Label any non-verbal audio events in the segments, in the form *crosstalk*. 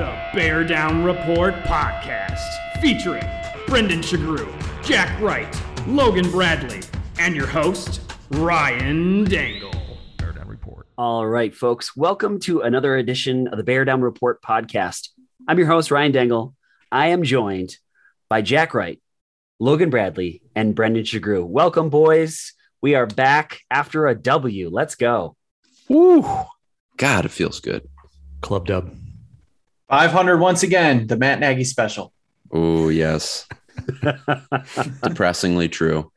The Bear Down Report podcast, featuring Brendan Shagrew, Jack Wright, Logan Bradley, and your host, Ryan Dangle. Bear Down Report. All right, folks, welcome to another edition of the Bear Down Report podcast. I'm your host, Ryan Dangle. I am joined by Jack Wright, Logan Bradley, and Brendan Shagrew. Welcome, boys. We are back after a W. Let's go. Woo! God, it feels good. Club dub. 500 once again, the Matt Nagy special. Oh, yes. *laughs* Depressingly true.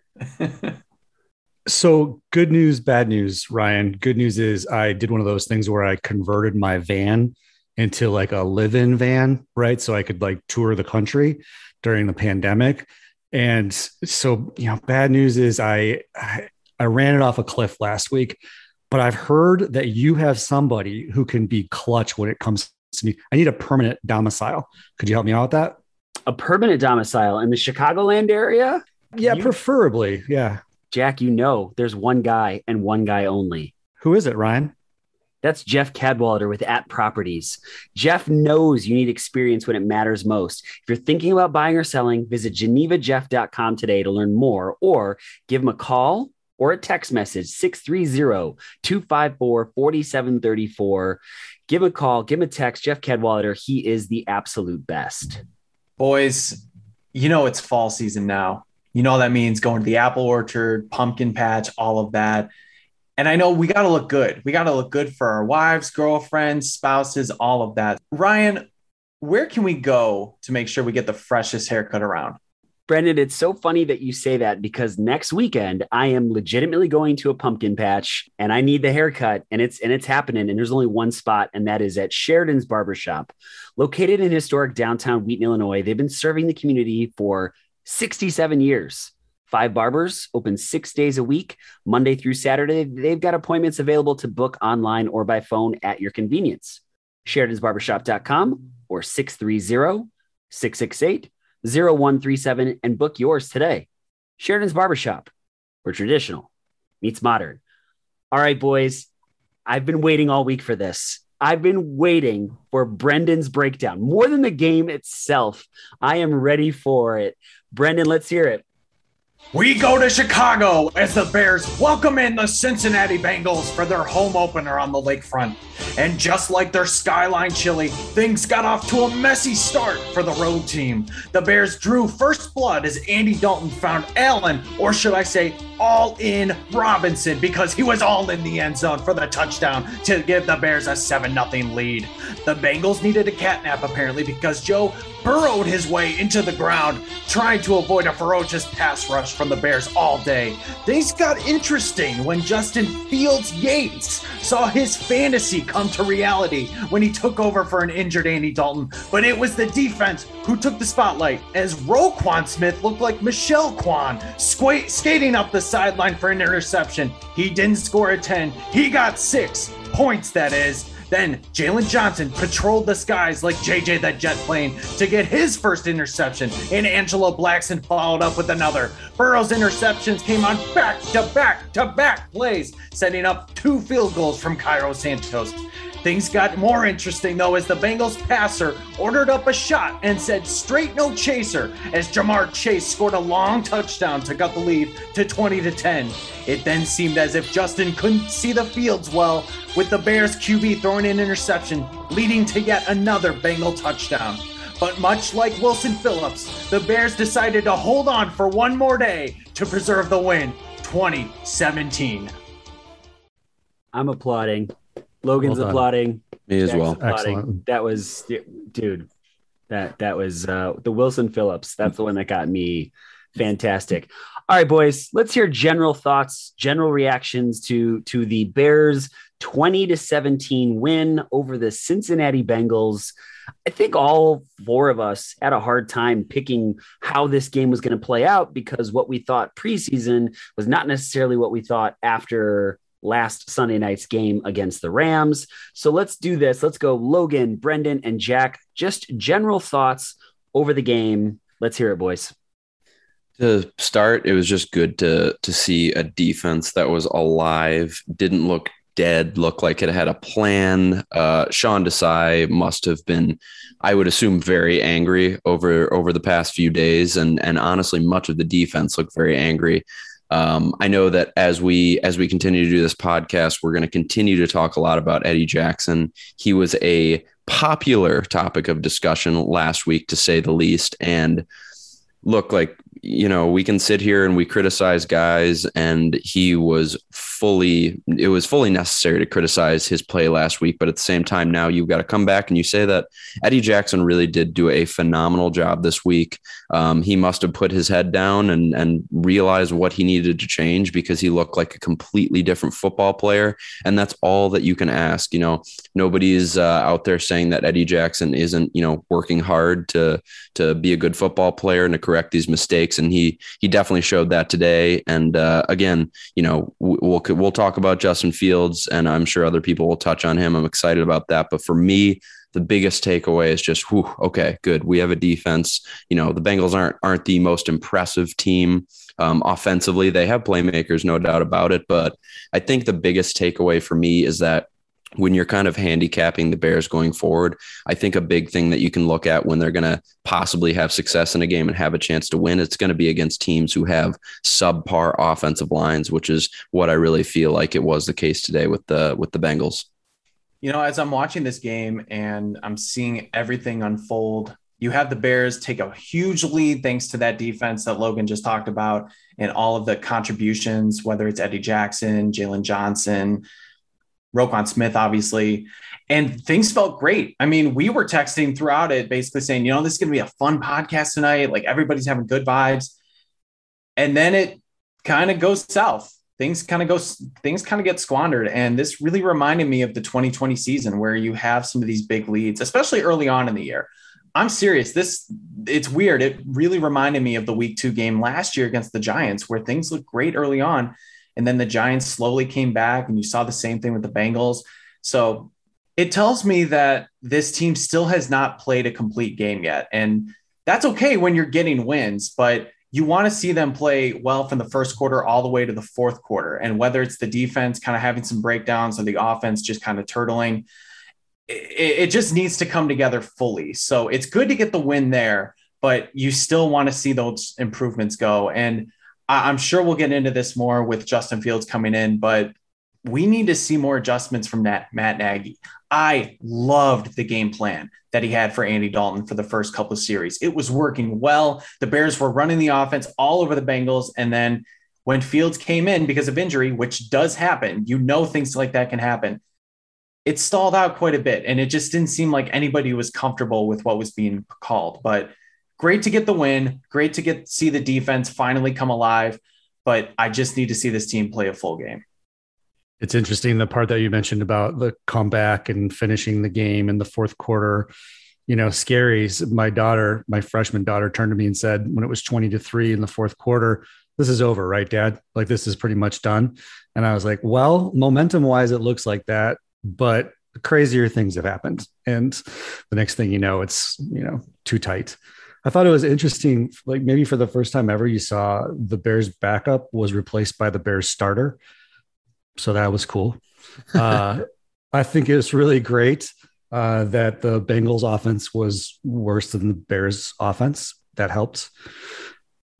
So good news, bad news, Ryan. Good news is I did one of those things where I converted my van into like a live-in van, right? So I could like tour the country during the pandemic. And so, you know, bad news is I I, I ran it off a cliff last week, but I've heard that you have somebody who can be clutch when it comes me. I need a permanent domicile. Could you help me out with that? A permanent domicile in the Chicagoland area? Yeah, You- preferably. Yeah. Jack, you know there's one guy and one guy only. Who is it, Ryan? That's Jeff Cadwalder with At Properties. Jeff knows you need experience when it matters most. If you're thinking about buying or selling, visit genevajeff.com today to learn more or give him a call or a text message 630-254-4734. Give him a call, give him a text. Jeff Cadwalder, he is the absolute best. Boys, you know it's fall season now. You know that means going to the apple orchard, pumpkin patch, all of that. And I know we got to look good. We got to look good for our wives, girlfriends, spouses, all of that. Ryan, where can we go to make sure we get the freshest haircut around? Brendan, it's so funny that you say that because next weekend I am legitimately going to a pumpkin patch and I need the haircut and it's and it's happening and there's only one spot and that is at Sheridan's Barbershop. Located in historic downtown Wheaton, Illinois, they've been serving the community for 67 years. Five barbers open 6 days a week, Monday through Saturday. They've got appointments available to book online or by phone at your convenience. Sheridan'sBarbershop.com or 630 668 0137 and book yours today. Sheridan's Barbershop, where traditional meets modern. All right, boys, I've been waiting all week for this. I've been waiting for Brendan's breakdown more than the game itself. I am ready for it. Brendan, let's hear it. We go to Chicago as the Bears welcome in the Cincinnati Bengals for their home opener on the lakefront. And just like their skyline chili, things got off to a messy start for the road team. The Bears drew first blood as Andy Dalton found Allen, or should I say, all in Robinson, because he was all in the end zone for the touchdown to give the Bears a 7 0 lead. The Bengals needed a catnap apparently because Joe burrowed his way into the ground, trying to avoid a ferocious pass rush from the Bears all day. Things got interesting when Justin Fields Yates saw his fantasy come to reality when he took over for an injured Andy Dalton. But it was the defense who took the spotlight as Roquan Smith looked like Michelle Kwan squa- skating up the sideline for an interception. He didn't score a 10, he got six points, that is. Then Jaylon Johnson patrolled the skies like JJ the jet plane to get his first interception, and Angelo Blackson followed up with another. Burrow's interceptions came on back to back to back plays, setting up two field goals from Cairo Santos. Things got more interesting though as the Bengals passer ordered up a shot and said straight no chaser as Ja'Marr Chase scored a long touchdown to cut the lead to 20 to 10. It then seemed as if Justin couldn't see the fields well with the Bears QB throwing an interception leading to yet another Bengal touchdown. But much like Wilson Phillips, the Bears decided to hold on for one more day to preserve the win 2017. I'm applauding. Logan's Well applauding. Me as Jack's well. applauding. Excellent. That was, dude. That that was uh, the Wilson Phillips. That's the one that got me fantastic. All right, boys. Let's hear general thoughts, general reactions to to the Bears' twenty to seventeen win over the Cincinnati Bengals. I think all four of us had a hard time picking how this game was going to play out because what we thought preseason was not necessarily what we thought after last Sunday night's game against the Rams. So let's do this. Let's go Logan, Brendan, and Jack. Just general thoughts over the game. Let's hear it, boys. To start, it was just good to to see a defense that was alive, didn't look dead, looked like it had a plan. Uh, Sean Desai must have been, I would assume, very angry over over the past few days, and and honestly, much of the defense looked very angry. Um, I know that as we as we continue to do this podcast, we're going to continue to talk a lot about Eddie Jackson. He was a popular topic of discussion last week, to say the least, and look like you know, we can sit here and we criticize guys, and he was fully, it was fully necessary to criticize his play last week. But at the same time, now you've got to come back and you say that Eddie Jackson really did do a phenomenal job this week. Um, he must have put his head down and, and realized what he needed to change because he looked like a completely different football player. And that's all that you can ask. You know, nobody's uh, out there saying that Eddie Jackson isn't, you know, working hard to, to be a good football player and to correct these mistakes and he he definitely showed that today. And uh, again, you know, we'll we'll talk about Justin Fields, and I'm sure other people will touch on him. I'm excited about that. But for me, the biggest takeaway is just, whew, okay, good. We have a defense. You know, the Bengals aren't aren't the most impressive team um, offensively. They have playmakers, no doubt about it. But I think the biggest takeaway for me is that when you're kind of handicapping the Bears going forward, I think a big thing that you can look at when they're going to possibly have success in a game and have a chance to win, it's going to be against teams who have subpar offensive lines, which is what I really feel like it was the case today with the with the Bengals. You know, as I'm watching this game and I'm seeing everything unfold, you have the Bears take a huge lead thanks to that defense that Logan just talked about and all of the contributions, whether it's Eddie Jackson, Jaylon Johnson, Roquan Smith, obviously. And things felt great. I mean, we were texting throughout it, basically saying, you know, this is going to be a fun podcast tonight. Like everybody's having good vibes. And then it kind of goes south. Things kind of go, things kind of get squandered. And this really reminded me of the 2020 season where you have some of these big leads, especially early on in the year. I'm serious. This, it's weird. It really reminded me of the week two game last year against the Giants where things looked great early on and then the Giants slowly came back, and you saw the same thing with the Bengals. So it tells me that this team still has not played a complete game yet. And that's okay when you're getting wins, but you want to see them play well from the first quarter all the way to the fourth quarter. And whether it's the defense kind of having some breakdowns or the offense just kind of turtling, it, it just needs to come together fully. So it's good to get the win there, but you still want to see those improvements go. And I'm sure we'll get into this more with Justin Fields coming in, but we need to see more adjustments from Matt, Matt Nagy. I loved the game plan that he had for Andy Dalton for the first couple of series. It was working well. The Bears were running the offense all over the Bengals. And then when Fields came in because of injury, which does happen, you know things like that can happen. It stalled out quite a bit. And it just didn't seem like anybody was comfortable with what was being called. But great to get the win. Great to get see the defense finally come alive. But I just need to see this team play a full game. It's interesting the part that you mentioned about the comeback and finishing the game in the fourth quarter. You know, scaries. My daughter, my freshman daughter, turned to me and said, when it was 20 to three in the fourth quarter, this is over, right, dad? Like, this is pretty much done. And I was like, well, momentum wise, it looks like that. But crazier things have happened. And the next thing you know, it's, you know, too tight. I thought it was interesting, like maybe for the first time ever, you saw the Bears backup was replaced by the Bears starter. So that was cool. *laughs* Uh, I think it's really great uh, that the Bengals offense was worse than the Bears offense. That helped.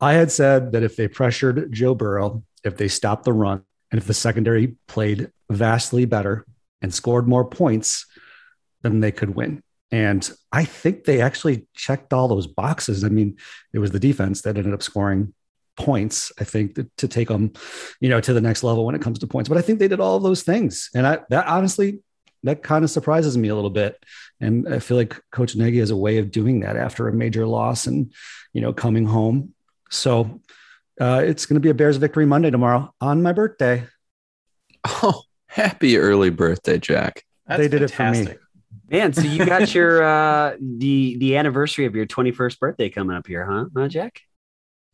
I had said that if they pressured Joe Burrow, if they stopped the run, and if the secondary played vastly better and scored more points, then they could win. And I think they actually checked all those boxes. I mean, it was the defense that ended up scoring points, I think, to, to take them, you know, to the next level when it comes to points. But I think they did all those things. And I that honestly, that kind of surprises me a little bit. And I feel like Coach Nagy has a way of doing that after a major loss and, you know, coming home. So uh, it's going to be a Bears victory Monday tomorrow on my birthday. Oh, happy early birthday, Jack. That's they did fantastic. it for me. Man, so you got your uh the the anniversary of your 21st birthday coming up here, huh? Huh, Jack?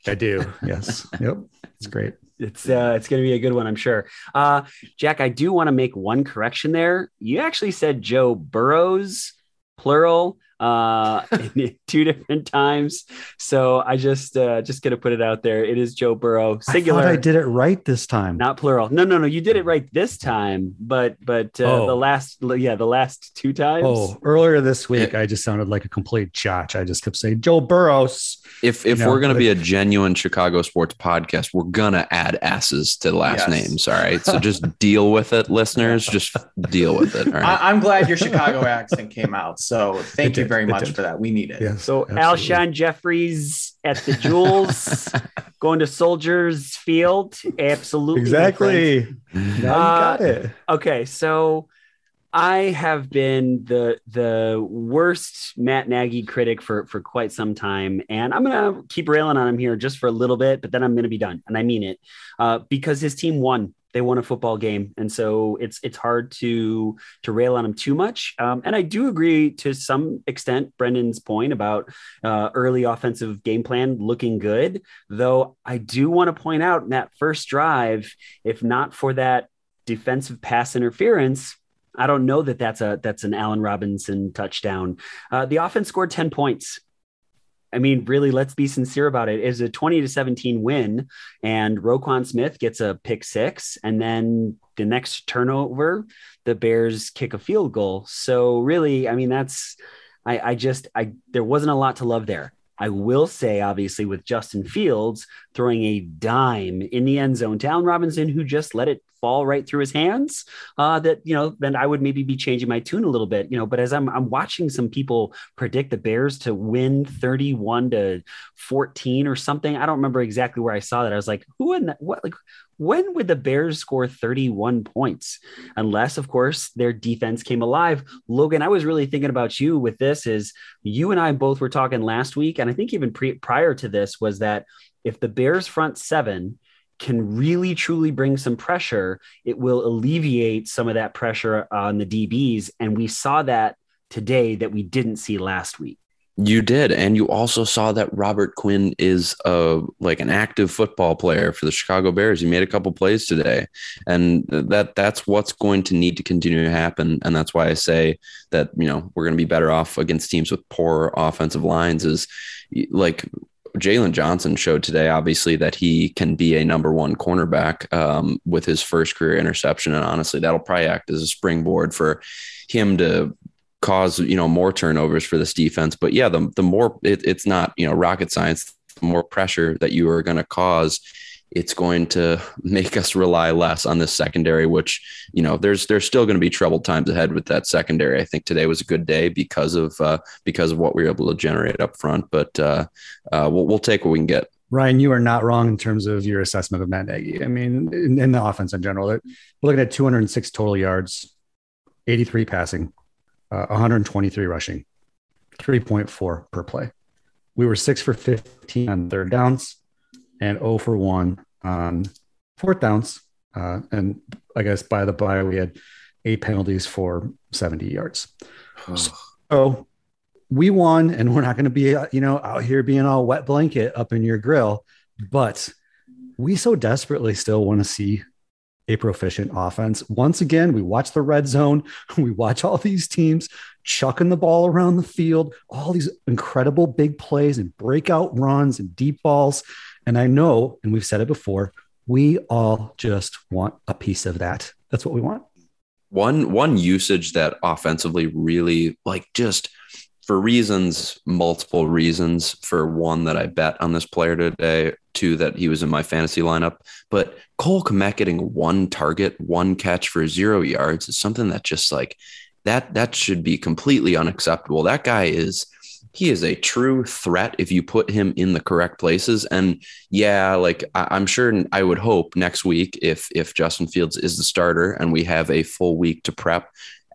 I do. *laughs* Yes. yep. It's great. It's uh it's gonna be a good one, I'm sure. Uh Jack, I do want to make one correction there. You actually said Joe Burrows, plural. Uh, *laughs* *laughs* two different times. So I just uh, just gonna put it out there. It is Joe Burrow, singular. I, I did it right this time. Not plural. No, no, no. You did it right this time, but but uh, oh. the last yeah the last two times. Oh, earlier this week I just sounded like a complete jotch. I just kept saying Joe Burrows. If if you we're gonna be a genuine Chicago sports podcast, we're gonna add asses to the last yes. names. All right, so just *laughs* deal with it, listeners. Just deal with it. All right. I, am glad your Chicago accent came out. So thank you very much for that. We need it. Yeah, so absolutely. Alshon Jeffries at the Jewels, *laughs* going to Soldiers Field. Absolutely. Exactly. Now you got uh, it. Okay, so I have been the the worst Matt Nagy critic for for quite some time, and I'm gonna keep railing on him here just for a little bit, but then I'm gonna be done, and I mean it, uh, because his team won. They won a football game, and so it's it's hard to to rail on them too much. Um, and I do agree to some extent Brendan's point about uh, early offensive game plan looking good, though I do want to point out in that first drive, if not for that defensive pass interference I don't know that that's a that's an Allen Robinson touchdown. Uh, the offense scored ten points. I mean, really, let's be sincere about it. It's a 20 to 17 win, and Roquan Smith gets a pick six, and then the next turnover, the Bears kick a field goal. So really, I mean, that's I, I just I there wasn't a lot to love there. I will say, obviously, with Justin Fields throwing a dime in the end zone to Allen Robinson, who just let it fall right through his hands, uh, that you know, then I would maybe be changing my tune a little bit, you know. But as I'm I'm watching some people predict the Bears to win 31 to 14 or something, I don't remember exactly where I saw that. I was like, who in that, what like when would the Bears score 31 points? Unless, of course, their defense came alive. Logan, I was really thinking about you with this. Is you and I both were talking last week, and I think even pre- prior to this was that if the Bears front seven can really truly bring some pressure, it will alleviate some of that pressure on the DBs. And we saw that today that we didn't see last week. You did, and you also saw that Robert Quinn is a like an active football player for the Chicago Bears. He made a couple plays today, and that that's what's going to need to continue to happen. And that's why I say that you know we're going to be better off against teams with poor offensive lines. Is like Jaylon Johnson showed today, obviously, that he can be a number one cornerback um, with his first career interception. And honestly, that'll probably act as a springboard for him to cause, you know, more turnovers for this defense. But yeah, the, the more it, it's not, you know, rocket science, the more pressure that you are going to cause it's going to make us rely less on this secondary, which you know there's there's still going to be troubled times ahead with that secondary. I think today was a good day because of uh, because of what we were able to generate up front, but uh, uh, we'll, we'll take what we can get. Ryan, you are not wrong in terms of your assessment of Matt Nagy. I mean, in, in the offense in general, we're looking at 206 total yards, 83 passing, uh, 123 rushing, 3.4 per play. We were six for 15 on third downs and 0 for 1 on fourth downs. Uh, and I guess by the by, we had eight penalties for 70 yards. so we won, and we're not going to be, uh, you know, out here being all wet blanket up in your grill, but we so desperately still want to see a proficient offense. Once again, we watch the red zone. *laughs* We watch all these teams chucking the ball around the field, all these incredible big plays and breakout runs and deep balls. And I know, and we've said it before, we all just want a piece of that. That's what we want. One one usage that offensively really like just for reasons, multiple reasons. For one, that I bet on this player today. Two, that he was in my fantasy lineup. But Cole Kmet getting one target, one catch for zero yards is something that just like that that should be completely unacceptable. That guy is he is a true threat if you put him in the correct places. And yeah, like I, am sure I would hope next week if if Justin Fields is the starter and we have a full week to prep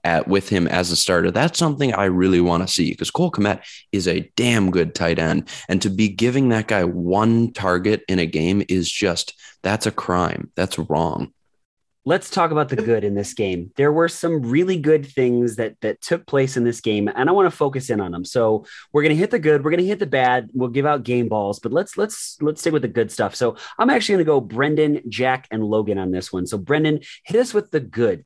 at with him as a starter, that's something I really want to see because Cole Kmet is a damn good tight end. And to be giving that guy one target in a game is just that's a crime. That's wrong let's talk about the good in this game. There were some really good things that that took place in this game, and I want to focus in on them. So we're gonna hit the good, we're gonna hit the bad. We'll give out game balls, but let's let's let's stick with the good stuff. So I'm actually gonna go Brendan, Jack, and Logan on this one. So Brendan, hit us with the good.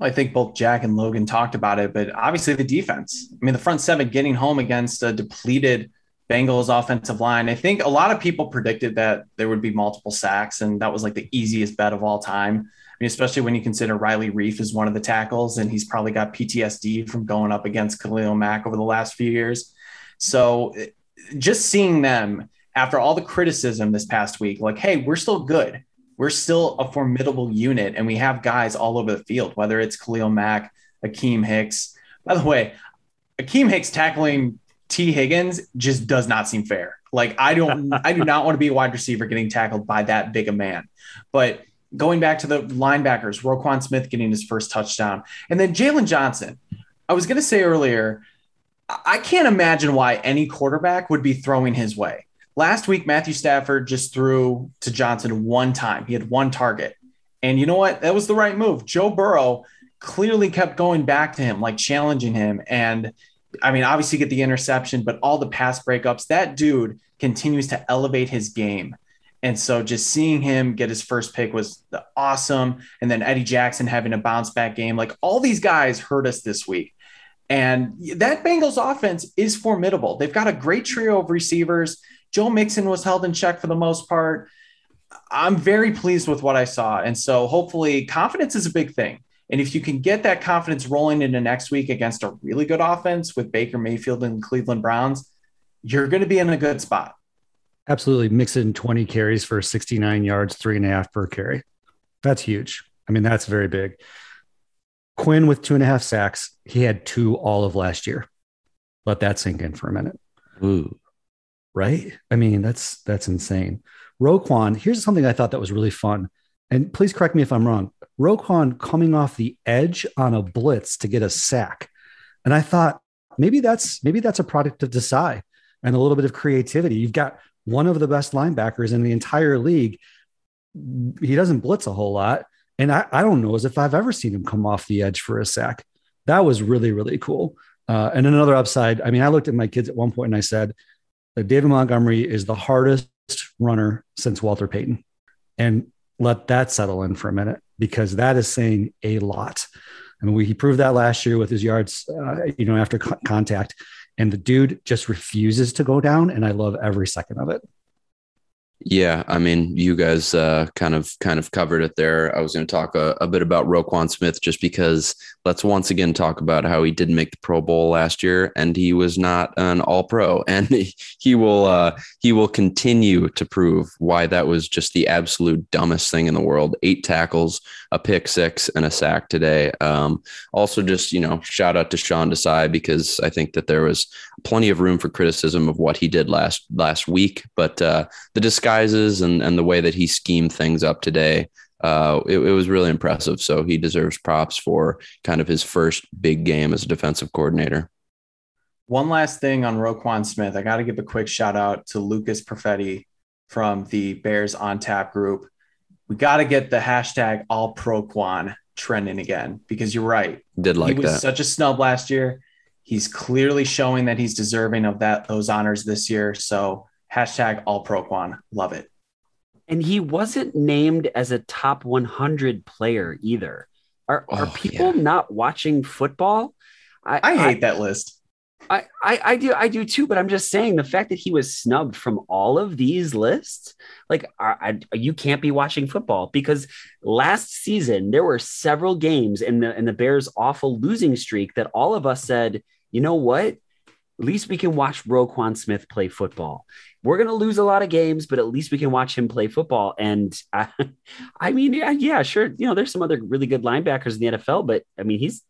I think both Jack and Logan talked about it, but obviously the defense. I mean, the front seven getting home against a depleted Bengals offensive line. I think a lot of people predicted that there would be multiple sacks, and that was like the easiest bet of all time. Mean, especially when you consider Riley Reiff is one of the tackles, and he's probably got PTSD from going up against Khalil Mack over the last few years. So just seeing them after all the criticism this past week, like, hey, we're still good we're still a formidable unit and we have guys all over the field, whether it's Khalil Mack, Akiem Hicks. By the way, Akiem Hicks tackling Tee Higgins just does not seem fair. Like I don't, I do not want to be a wide receiver getting tackled by that big a man. But going back to the linebackers, Roquan Smith getting his first touchdown, and then Jaylon Johnson. I was going to say earlier, I can't imagine why any quarterback would be throwing his way. Last week, Matthew Stafford just threw to Johnson one time. He had one target. And you know what? That was the right move. Joe Burrow clearly kept going back to him, like challenging him. And I mean, obviously get the interception, but all the pass breakups, that dude continues to elevate his game. And so just seeing him get his first pick was awesome. And then Eddie Jackson having a bounce back game. Like all these guys hurt us this week. And that Bengals offense is formidable. They've got a great trio of receivers. Joe Mixon was held in check for the most part. I'm very pleased with what I saw. And so hopefully confidence is a big thing. And if you can get that confidence rolling into next week against a really good offense with Baker Mayfield and Cleveland Browns, you're going to be in a good spot. Absolutely. Mixon 20 carries for 69 yards, three and a half per carry. That's huge. I mean, that's very big. Quinn with two and a half sacks. He had two all of last year. Let that sink in for a minute. Ooh right? I mean, that's that's insane. Roquan, here's something I thought that was really fun. And please correct me if I'm wrong. Roquan coming off the edge on a blitz to get a sack. And I thought maybe that's maybe that's a product of Desai and a little bit of creativity. You've got one of the best linebackers in the entire league. He doesn't blitz a whole lot. And I, I don't know as if I've ever seen him come off the edge for a sack. That was really, really cool. Uh, and another upside, I mean, I looked at my kids at one point and I said, that David Montgomery is the hardest runner since Walter Payton. And let that settle in for a minute because that is saying a lot. I mean, we, he proved that last year with his yards, uh, you know, after co- contact. And the dude just refuses to go down. And I love every second of it. Yeah, I mean, you guys uh, kind of kind of covered it there. I was going to talk a, a, bit about Roquan Smith just because let's once again talk about how he didn't make the Pro Bowl last year and he was not an All Pro, *laughs* and he will uh, he will continue to prove why that was just the absolute dumbest thing in the world. Eight tackles, a pick six, and a sack today. Um, also, just you know, shout out to Sean Desai because I think that there was plenty of room for criticism of what he did last last week, but uh, the disguises and and the way that he schemed things up today, uh, it, it, was really impressive. So he deserves props for kind of his first big game as a defensive coordinator. One last thing on Roquan Smith, I got to give a quick shout out to Lucas Perfetti from the Bears on Tap group. We got to get the hashtag All Proquan trending again because you're right. Did like he was that. such a snub last year. He's clearly showing that he's deserving of that those honors this year. So hashtag all Proquan. Love it. And he wasn't named as a top 100 player either. Are, oh, are people yeah. not watching football? I, I hate I, that list. I, I, I do I do too, but I'm just saying the fact that he was snubbed from all of these lists, like I, I, you can't be watching football because last season there were several games in the in the Bears' awful losing streak that all of us said you know what? At least we can watch Roquan Smith play football. We're going to lose a lot of games, but at least we can watch him play football. And I, *laughs* I mean, yeah, yeah, sure. You know, there's some other really good linebackers in the NFL, but I mean, he's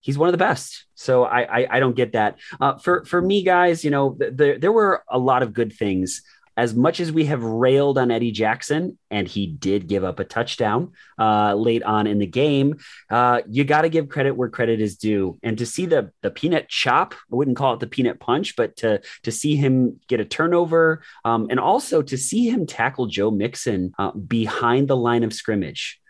he's one of the best. So I I, I don't get that. Uh, for for me, guys, you know, th- there there were a lot of good things as much as we have railed on Eddie Jackson, and he did give up a touchdown uh, late on in the game, uh, you got to give credit where credit is due. And to see the the peanut chop, I wouldn't call it the peanut punch, but to to see him get a turnover, um, and also to see him tackle Joe Mixon uh, behind the line of scrimmage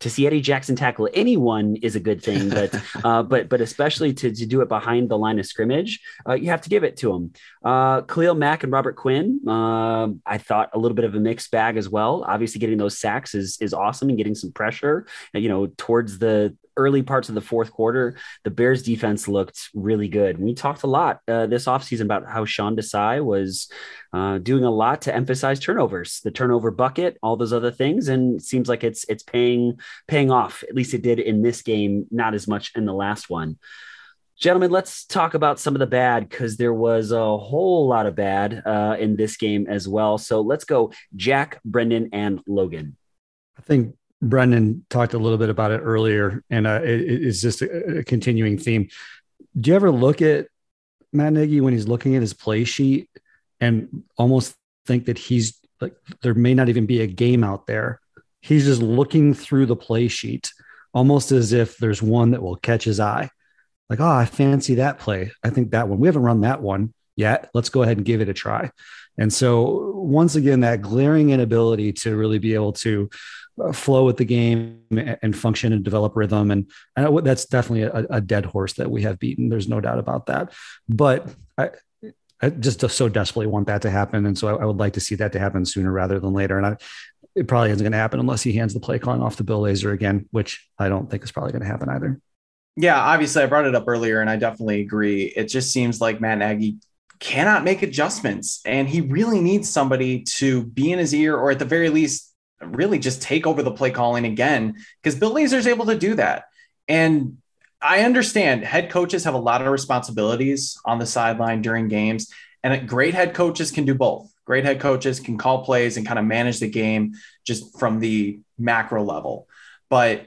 to see Eddie Jackson tackle anyone is a good thing, but *laughs* uh, but but especially to, to do it behind the line of scrimmage, uh, you have to give it to him. Uh, Khalil Mack and Robert Quinn, uh, I thought a little bit of a mixed bag as well. Obviously, getting those sacks is is awesome and getting some pressure, you know, towards the early parts of the fourth quarter, the Bears defense looked really good. We talked a lot uh, this offseason about how Sean Desai was uh, doing a lot to emphasize turnovers, the turnover bucket, all those other things, and seems like it's it's paying paying off. At least it did in this game, not as much in the last one. Gentlemen, let's talk about some of the bad because there was a whole lot of bad uh, in this game as well. So let's go, Jack, Brendan, and Logan. I think Brendan talked a little bit about it earlier, and uh, it, it's just a, a, continuing theme. Do you ever look at Matt Nagy when he's looking at his play sheet and almost think that he's like there may not even be a game out there? He's just looking through the play sheet, almost as if there's one that will catch his eye like, oh, I fancy that play. I think that one. We haven't run that one yet. Let's go ahead and give it a try. And so, once again, that glaring inability to really be able to Uh, flow with the game and function and develop rhythm. And, and that's definitely a, a, dead horse that we have beaten. There's no doubt about that. But I, I just so desperately want that to happen. And so I, I, would like to see that to happen sooner rather than later. And I, it probably isn't going to happen unless he hands the play calling off to Bill Lazor again, which I don't think is probably going to happen either yeah, obviously I brought it up earlier and I definitely agree. It just seems like Matt Nagy cannot make adjustments and he really needs somebody to be in his ear or at the very least really just take over the play calling again because Bill is able to do that. And I understand head coaches have a lot of responsibilities on the sideline during games and great head coaches can do both. Great head coaches can call plays and kind of manage the game just from the macro level. But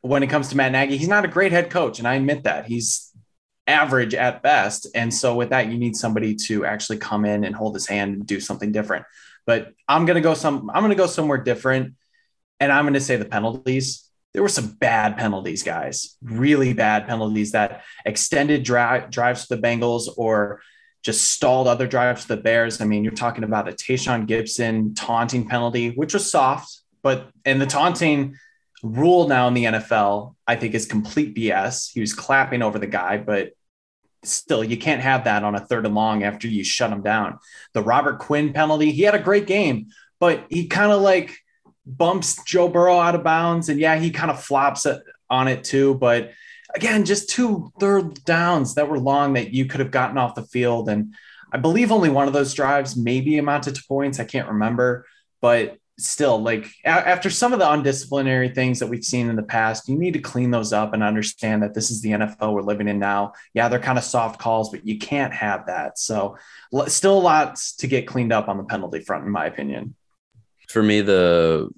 when it comes to Matt Nagy, he's not a great head coach, and I admit that he's average at best. And so with that, you need somebody to actually come in and hold his hand and do something different. But I'm gonna go some. I'm gonna go somewhere different, and I'm gonna say the penalties. There were some bad penalties, guys. Really bad penalties that extended dri- drives to the Bengals or just stalled other drives to the Bears. I mean, you're talking about a Tashaun Gipson taunting penalty, which was soft, but and the taunting rule now in the NFL, I think, is complete BS. He was clapping over the guy, but still, you can't have that on a third and long after you shut him down. The Robert Quinn penalty, he had a great game, but he kind of like bumps Joe Burrow out of bounds. And yeah, he kind of flops on it too. But again, just two third downs that were long that you could have gotten off the field. And I believe only one of those drives maybe amounted to points. I can't remember, but still like a- after some of the undisciplinary things that we've seen in the past you need to clean those up and understand that this is the nfl we're living in now. Yeah they're kind of soft calls but you can't have that. So still lots to get cleaned up on the penalty front in my opinion. For me the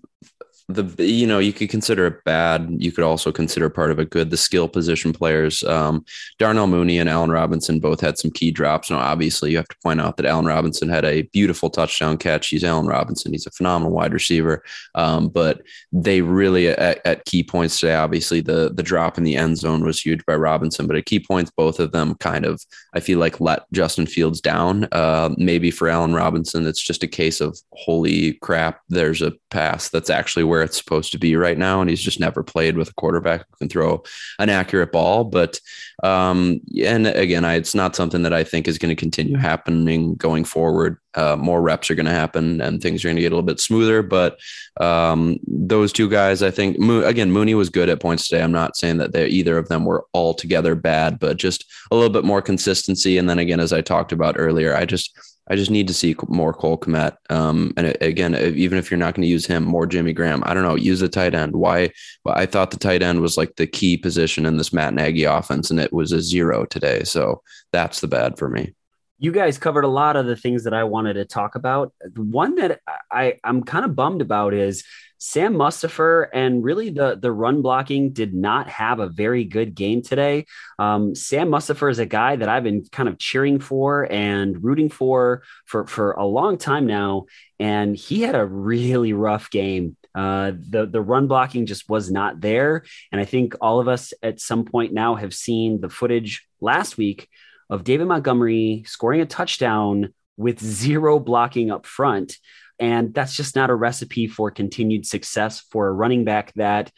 the you know you could consider it bad. You could also consider part of it good the skill position players. Um, darnell mooney and allen robinson both had some key drops. Now obviously you have to point out that allen robinson had a beautiful touchdown catch. He's allen robinson. He's a phenomenal wide receiver. Um, but they really at, at, key points today obviously the the drop in the end zone was huge by robinson but at key points both of them kind of i feel like let justin fields down. Uh, maybe for allen robinson it's just a case of holy crap there's a pass that's actually where where it's supposed to be right now. And he's just never played with a quarterback who can throw an accurate ball. But, um, and again, I, it's not something that I think is going to continue happening going forward. Uh, more reps are going to happen and things are going to get a little bit smoother. But um, those two guys, I think, Mo- again, Mooney was good at points today. I'm not saying that they either of them were altogether bad, but just a little bit more consistency. And then again, as I talked about earlier, I just I just need to see more Cole Kmet. Um, and again, even if you're not going to use him, more Jimmy Graham. I don't know. Use the tight end. Why? Well, I thought the tight end was like the key position in this Matt Nagy offense, and it was a zero today. So that's the bad for me. You guys covered a lot of the things that I wanted to talk about. One that I, I'm kind of bummed about is Sam Mustipher and really the the run blocking did not have a very good game today. Um, Sam Mustipher is a guy that I've been kind of cheering for and rooting for for for a long time now, and he had a really rough game. Uh, the the run blocking just was not there, and I think all of us at some point now have seen the footage last week of David Montgomery scoring a touchdown with zero blocking up front. And that's just not a recipe for continued success for a running back that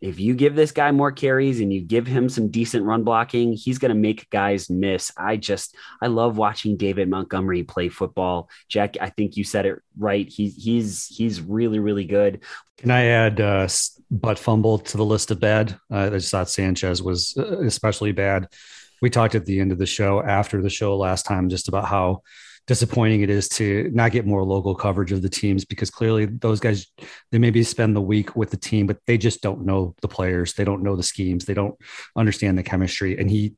if you give this guy more carries and you give him some decent run blocking, he's going to make guys miss. I just, I love watching David Montgomery play football. Jack, I think you said it right. He's, he's, he's really, really good. Can I add uh, butt fumble to the list of bad? Uh, I just thought Sanchez was uh, especially bad. We talked at the end of the show, after the show last time, just about how disappointing it is to not get more local coverage of the teams because clearly those guys they maybe spend the week with the team but they just don't know the players. They don't know the schemes. They don't understand the chemistry. And he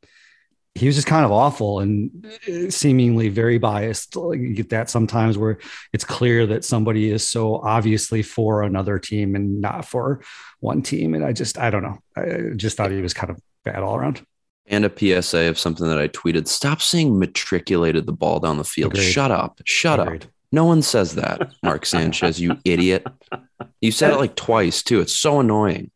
he was just kind of awful and uh, seemingly very biased. You get that sometimes where it's clear that somebody is so obviously for another team and not for one team. And i just i don't know. I just thought he was kind of bad all around and a PSA of something that I tweeted. Stop saying matriculated the ball down the field. Agreed. Shut up. Shut Agreed. up. No one says that, Mark *laughs* Sanchez, you idiot. You said it like twice too. It's so annoying.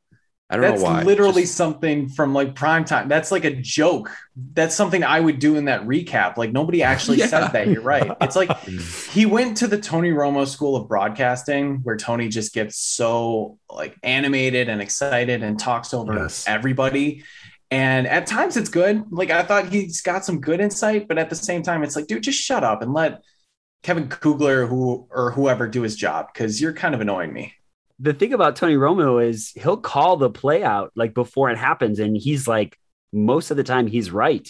I don't That's know why. literally Just... something from like prime time. That's like a joke. That's something I would do in that recap. Like nobody actually *laughs* yeah. says that. You're right. It's like *laughs* he went to the Tony Romo School of Broadcasting, where Tony just gets so like animated and excited and talks over yes. everybody. And at times it's good. Like I thought he's got some good insight, but at the same time, it's like, dude, just shut up and let Kevin Kugler who or whoever do his job because you're kind of annoying me. The thing about Tony Romo is he'll call the play out like before it happens, and he's like most of the time he's right.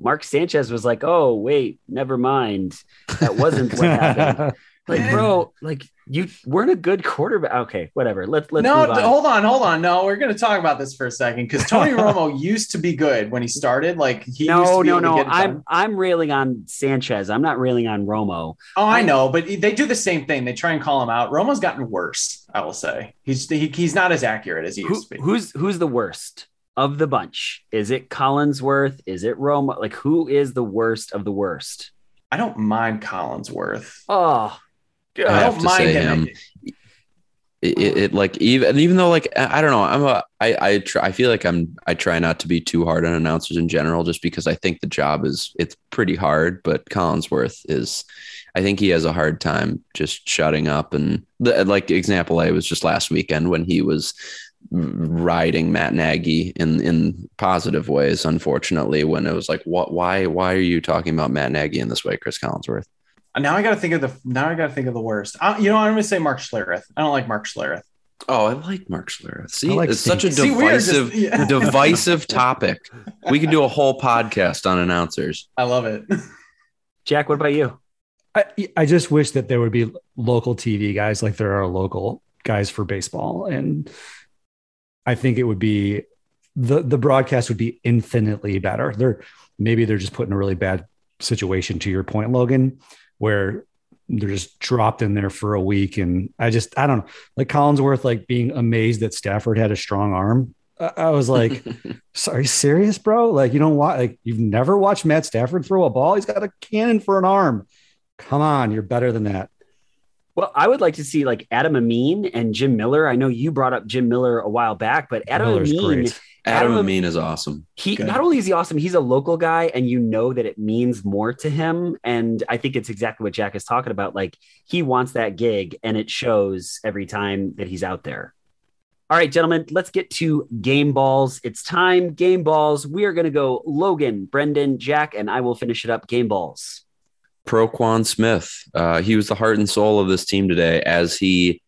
Mark Sanchez was like, "Oh wait, never mind, that wasn't what happened." *laughs* Like, bro, like you weren't a good quarterback. Okay, whatever. Let's let's no. On. Hold on, hold on. No, we're gonna talk about this for a second because Tony *laughs* Romo used to be good when he started. Like he no, no, no. I'm I'm railing on Sanchez. I'm not railing on Romo. Oh, I know, but they do the same thing. They try and call him out. Romo's gotten worse. I will say he's he, he's not as accurate as he used to be. Who's who's the worst? Of the bunch, is it Collinsworth? Is it Romo? Like, who is the worst of the worst? I don't mind Collinsworth. Oh, I, I have to say him. It, it, it, like even even though like I don't know I'm a I I try I feel like I'm I try not to be too hard on announcers in general just because I think the job is it's pretty hard but Collinsworth is I think he has a hard time just shutting up and the like example I was just last weekend when he was riding Matt Nagy in in positive ways unfortunately when it was like what why why are you talking about Matt Nagy in this way Chris Collinsworth now I got to think of the now I got to think of the worst. I, you know, I'm going to say Mark Schlereth. I don't like Mark Schlereth. Oh, I like Mark Schlereth. See, like it's such a divisive, just, *laughs* yeah. divisive topic. We can do a whole podcast on announcers. I love it. *laughs* Jack, what about you? I, I just wish that there would be local TV guys like there are local guys for baseball, and I think it would be the the broadcast would be infinitely better. They're maybe they're just put in a really bad situation. To your point, Logan, where they're just dropped in there for a week. And I just, I don't know, like Collinsworth, like being amazed that Stafford had a strong arm. I was like, *laughs* "Sorry, serious, bro? Like you don't watch, like you've never watched Matt Stafford throw a ball? He's got a cannon for an arm. Come on, you're better than that." Well, I would like to see like Adam Amin and Jim Miller. I know you brought up Jim Miller a while back, but Adam Miller's Amin great. Adam, Adam Amin is awesome. He Good. not only is he awesome, he's a local guy, and you know that it means more to him. And I think it's exactly what Jack is talking about. Like he wants that gig, and it shows every time that he's out there. All right, gentlemen, let's get to game balls. It's time. Game balls. We are going to go Logan, Brendan, Jack, and I will finish it up. Game balls. Roquan Smith. Uh, he was the heart and soul of this team today, as he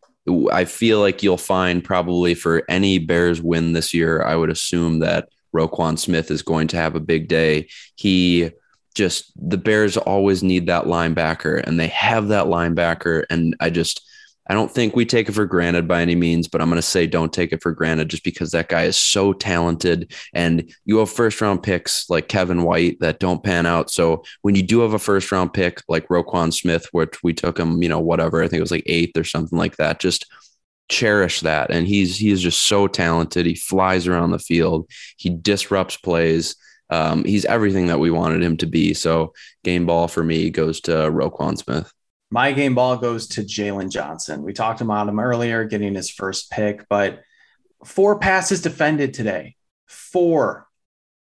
I feel like you'll find probably for any Bears win this year, I would assume that Roquan Smith is going to have a big day. He just the Bears always need that linebacker, and they have that linebacker. And I just I don't think we take it for granted by any means, but I'm going to say don't take it for granted just because that guy is so talented. And you have first round picks like Kevin White that don't pan out. So when you do have a first round pick like Roquan Smith, which we took him, you know, whatever, I think it was like eighth or something like that, just cherish that. And he's he's just so talented. He flies around the field. He disrupts plays. Um, he's everything that we wanted him to be. So game ball for me goes to Roquan Smith. My game ball goes to Jaylon Johnson. We talked about him earlier, getting his first pick, but four passes defended today. Four.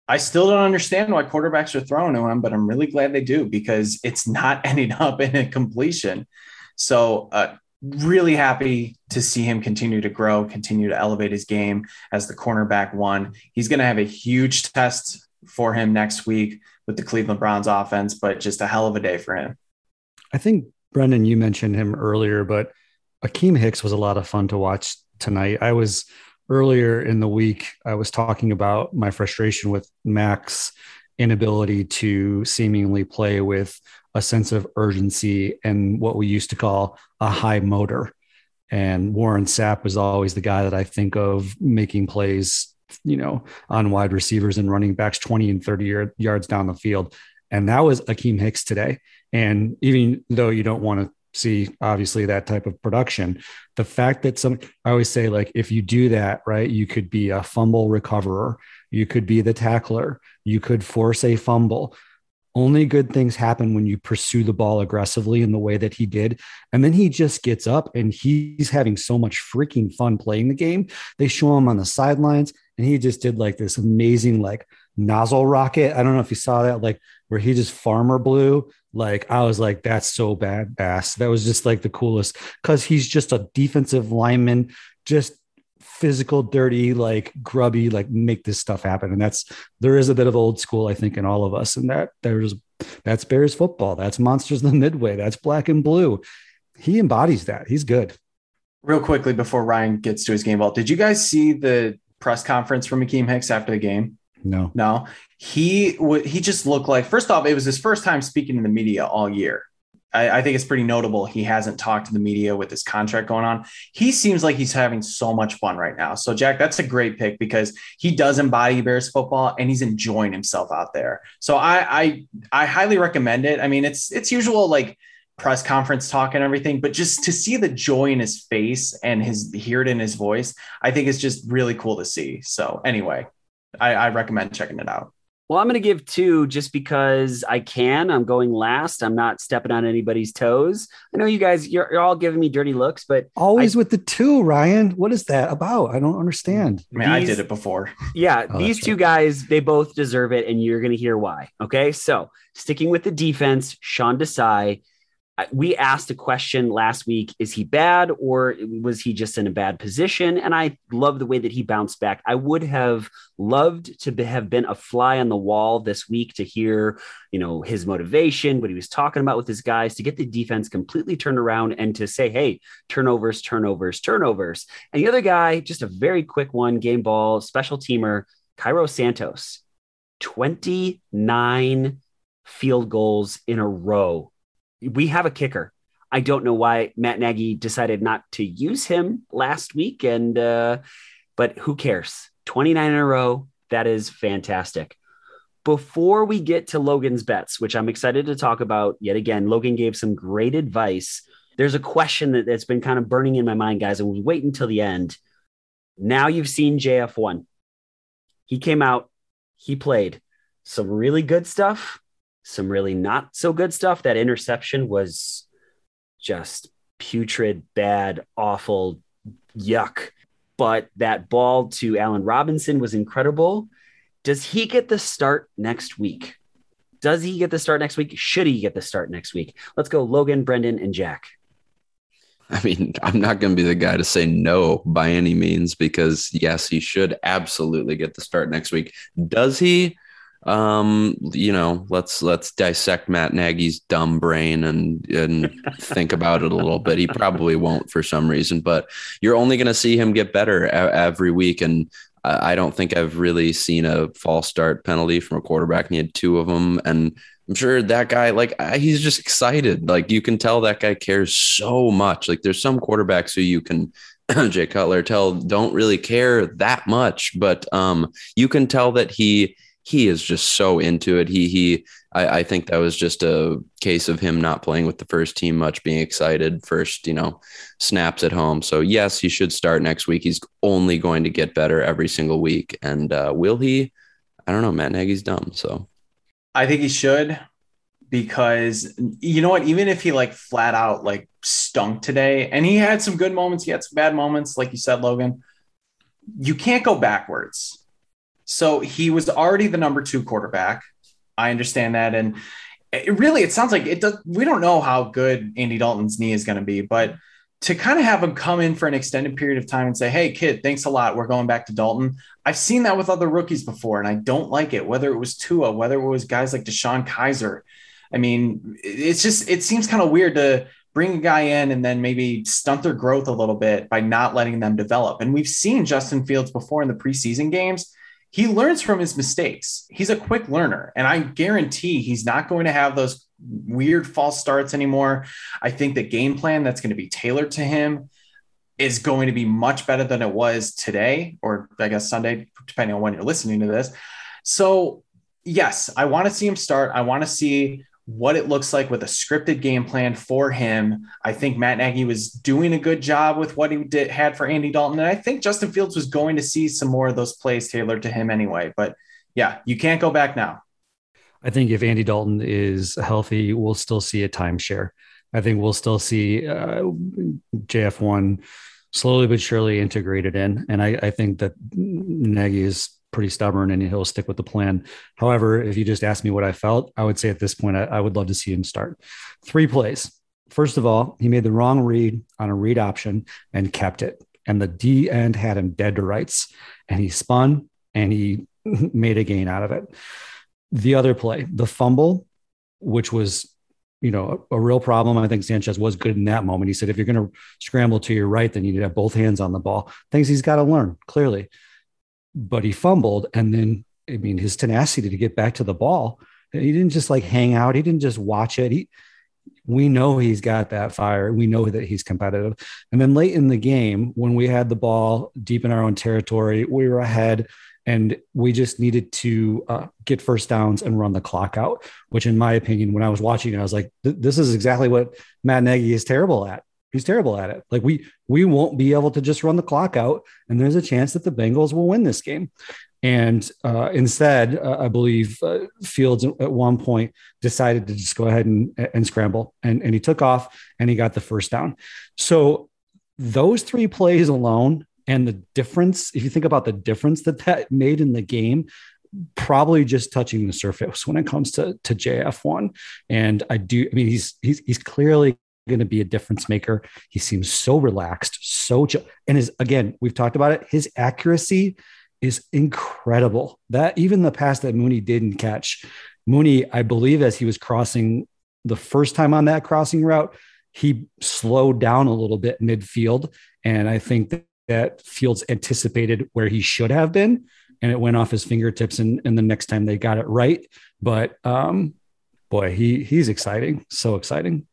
I still don't understand why quarterbacks are throwing to him, but I'm really glad they do because it's not *laughs* ending up in a completion. So, uh, really happy to see him continue to grow, continue to elevate his game as the cornerback one. He's going to have a huge test for him next week with the Cleveland Browns offense, but just a hell of a day for him. I think Brendan, you mentioned him earlier, but Akiem Hicks was a lot of fun to watch tonight. I was earlier in the week, I was talking about my frustration with Mack's inability to seemingly play with a sense of urgency and what we used to call a high motor. And Warren Sapp was always the guy that I think of making plays, you know, on wide receivers and running backs 20 and 30 yards down the field. And that was Akiem Hicks today. And even though you don't want to see obviously that type of production, the fact that some, I always say, like, if you do that, right, you could be a fumble recoverer, you could be the tackler, you could force a fumble. Only good things happen when you pursue the ball aggressively in the way that he did. And then he just gets up and he's having so much freaking fun playing the game. They show him on the sidelines and he just did like this amazing, like, nozzle rocket. I don't know if you saw that, like where he just farmer blew. Like I was like, that's so bad bass. That was just like the coolest because he's just a defensive lineman, just physical, dirty, like grubby, like make this stuff happen. And that's there is a bit of old school, I think, in all of us. And that there's that's Bears football. That's Monsters in the Midway. That's black and blue. He embodies that. He's good. Real quickly before Ryan gets to his game ball, did you guys see the press conference from Akiem Hicks after the game? No, no. He would. He just looked like. First off, it was his first time speaking to the media all year. I, I, think it's pretty notable. He hasn't talked to the media with his contract going on. He seems like he's having so much fun right now. So, Jack, that's a great pick because he does embody Bears football and he's enjoying himself out there. So, I I, I highly recommend it. I mean, it's it's usual like press conference talk and everything, but just to see the joy in his face and his hear it in his voice, I think it's just really cool to see. So, anyway, I, I recommend checking it out. Well, I'm going to give two just because I can. I'm going last. I'm not stepping on anybody's toes. I know you guys, you're, you're all giving me dirty looks, but always I, with the two, Ryan. What is that about? I don't understand. I mean, these, I did it before. *laughs* Yeah, oh, these two right. guys, they both deserve it, and you're going to hear why. Okay, so sticking with the defense, Sean Desai we asked a question last week is he bad or was he just in a bad position? And i love the way that he bounced back. I would have loved to have been a fly on the wall this week to hear you know his motivation what he was talking about with his guys to get the defense completely turned around and to say hey turnovers turnovers turnovers. And the other guy just a very quick one game ball special teamer cairo santos. 29 field goals in a row we have a kicker. I don't know why Matt Nagy decided not to use him last week, and uh, but who cares? 29 in a row. That is fantastic. Before we get to Logan's bets, which I'm excited to talk about yet again, Logan gave some great advice. There's a question that, that's been kind of burning in my mind, guys, and we wait until the end. Now you've seen JF1. He came out, he played some really good stuff, some really not so good stuff. That interception was just putrid, bad, awful, yuck. But that ball to Allen Robinson was incredible. Does he get the start next week? Does he get the start next week? Should he get the start next week? Let's go, Logan, Brendan, and Jack. I mean, I'm not going to be the guy to say no by any means because, yes, he should absolutely get the start next week. Does he? Um you know let's let's dissect matt nagy's dumb brain and and *laughs* think about it a little bit. He probably won't for some reason but you're only going to see him get better a- every week. And I, don't think i've really seen a false start penalty from a quarterback and he had two of them. And i'm sure that guy like he's just excited. Like you can tell that guy cares so much. Like there's some quarterbacks who you can *clears throat* jay cutler tell don't really care that much but um you can tell that he he is just so into it. He he I, I, think that was just a case of him not playing with the first team much, being excited first, you know, snaps at home. So yes, he should start next week. He's only going to get better every single week. And uh, will he? I don't know. Matt Nagy's dumb. So I think he should because you know what? Even if he like flat out like stunk today, and he had some good moments, he had some bad moments, like you said, Logan. You can't go backwards so he was already the number two quarterback. I understand that. And it really, it sounds like it does. We don't know how good Andy Dalton's knee is going to be, but to kind of have him come in for an extended period of time and say, Hey, kid, thanks a lot. We're going back to Dalton. I've seen that with other rookies before, and I don't like it, whether it was Tua, whether it was guys like DeShone Kizer. I mean, it's just, it seems kind of weird to bring a guy in and then maybe stunt their growth a little bit by not letting them develop. And we've seen Justin Fields before in the preseason games. He learns from his mistakes. He's a quick learner, and I guarantee he's not going to have those weird false starts anymore. I think the game plan that's going to be tailored to him is going to be much better than it was today, or I guess Sunday, depending on when you're listening to this. So, yes, I want to see him start. I want to see what it looks like with a scripted game plan for him. I think Matt Nagy was doing a good job with what he did, had for Andy Dalton. And I think Justin Fields was going to see some more of those plays tailored to him anyway. But yeah, you can't go back now. I think if Andy Dalton is healthy, we'll still see a timeshare. I think we'll still see uh, JF1 slowly but surely integrated in. And I, I think that Nagy is pretty stubborn and he'll stick with the plan. However, if you just ask me what I felt, I would say at this point, I, I would love to see him start. Three plays. First of all, he made the wrong read on a read option and kept it. And the D end had him dead to rights. And he spun and he *laughs* made a gain out of it. The other play, the fumble, which was you know, a, a, real problem. I think Sanchez was good in that moment. He said, if you're going to scramble to your right, then you need to have both hands on the ball. Things he's got to learn clearly but he fumbled. And then, I mean, his tenacity to get back to the ball, he didn't just like hang out. He didn't just watch it. He, we know he's got that fire. We know that he's competitive. And then late in the game, when we had the ball deep in our own territory, we were ahead and we just needed to uh, get first downs and run the clock out. Which, in my opinion, when I was watching it, I was like, "This is exactly what Matt Nagy is terrible at." He's terrible at it. Like we we won't be able to just run the clock out, and there's a chance that the Bengals will win this game. And uh, instead, uh, I believe uh, Fields at one point decided to just go ahead and, and scramble, and, and he took off and he got the first down. So those three plays alone, and the difference, if you think about the difference that that made in the game, probably just touching the surface when it comes to to JF1. And I do, I mean, he's he's he's clearly going to be a difference maker. He seems so relaxed, so chill. And his again, we've talked about it. His accuracy is incredible. That even the pass that Mooney didn't catch, Mooney, I believe, as he was crossing the first time on that crossing route, he slowed down a little bit midfield, and I think that, that Fields anticipated where he should have been, and it went off his fingertips. And, and the next time they got it right, but um, boy, he he's exciting, so exciting.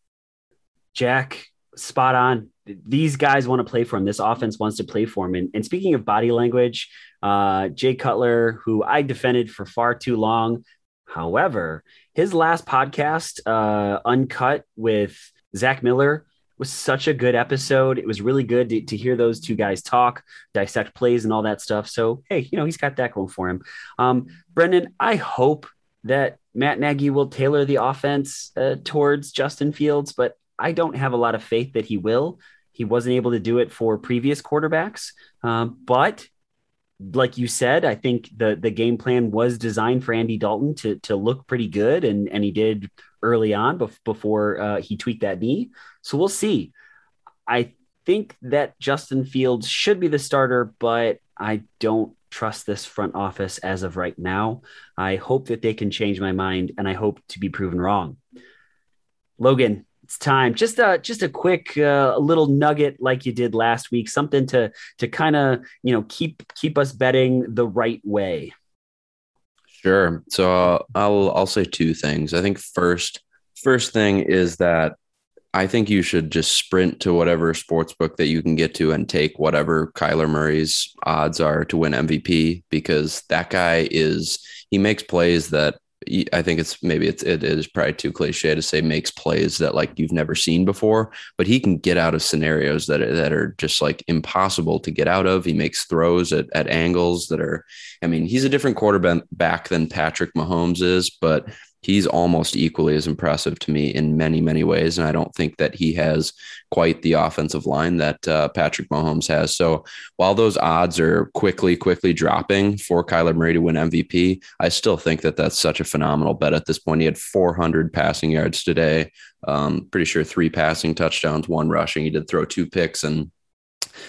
Jack, spot on. These guys want to play for him. This offense wants to play for him. And, and speaking of body language, uh, Jay Cutler, who I defended for far too long. However, his last podcast, uh, Uncut with Zach Miller, was such a good episode. It was really good to, to, hear those two guys talk, dissect plays, and all that stuff. So, hey, you know, he's got that going for him. Um, Brendan, I hope that Matt Nagy will tailor the offense uh, towards Justin Fields, but I don't have a lot of faith that he will. He wasn't able to do it for previous quarterbacks, um, but like you said, I think the the game plan was designed for Andy Dalton to to look pretty good, and and he did early on before uh, he tweaked that knee. So we'll see. I think that Justin Fields should be the starter, but I don't trust this front office as of right now. I hope that they can change my mind, and I hope to be proven wrong. Logan, it's time. Just a just a quick uh, little nugget like you did last week, something to to kind of you know keep keep us betting the right way. Sure. So uh, I'll I'll say two things. I think first first thing is that I think you should just sprint to whatever sports book that you can get to and take whatever Kyler Murray's odds are to win MVP because that guy is he makes plays that I think it's maybe it's it is probably too cliche to say makes plays that like you've never seen before, but he can get out of scenarios that are, that are just like impossible to get out of. He makes throws at, at angles that are, I mean, he's a different quarterback than Patrick Mahomes is, but he's almost equally as impressive to me in many, many ways. And I don't think that he has quite the offensive line that uh, Patrick Mahomes has. So while those odds are quickly, quickly dropping for Kyler Murray to win MVP, I still think that that's such a phenomenal bet at this point. He had 400 passing yards today. Um, pretty sure three passing touchdowns, one rushing. He did throw two picks and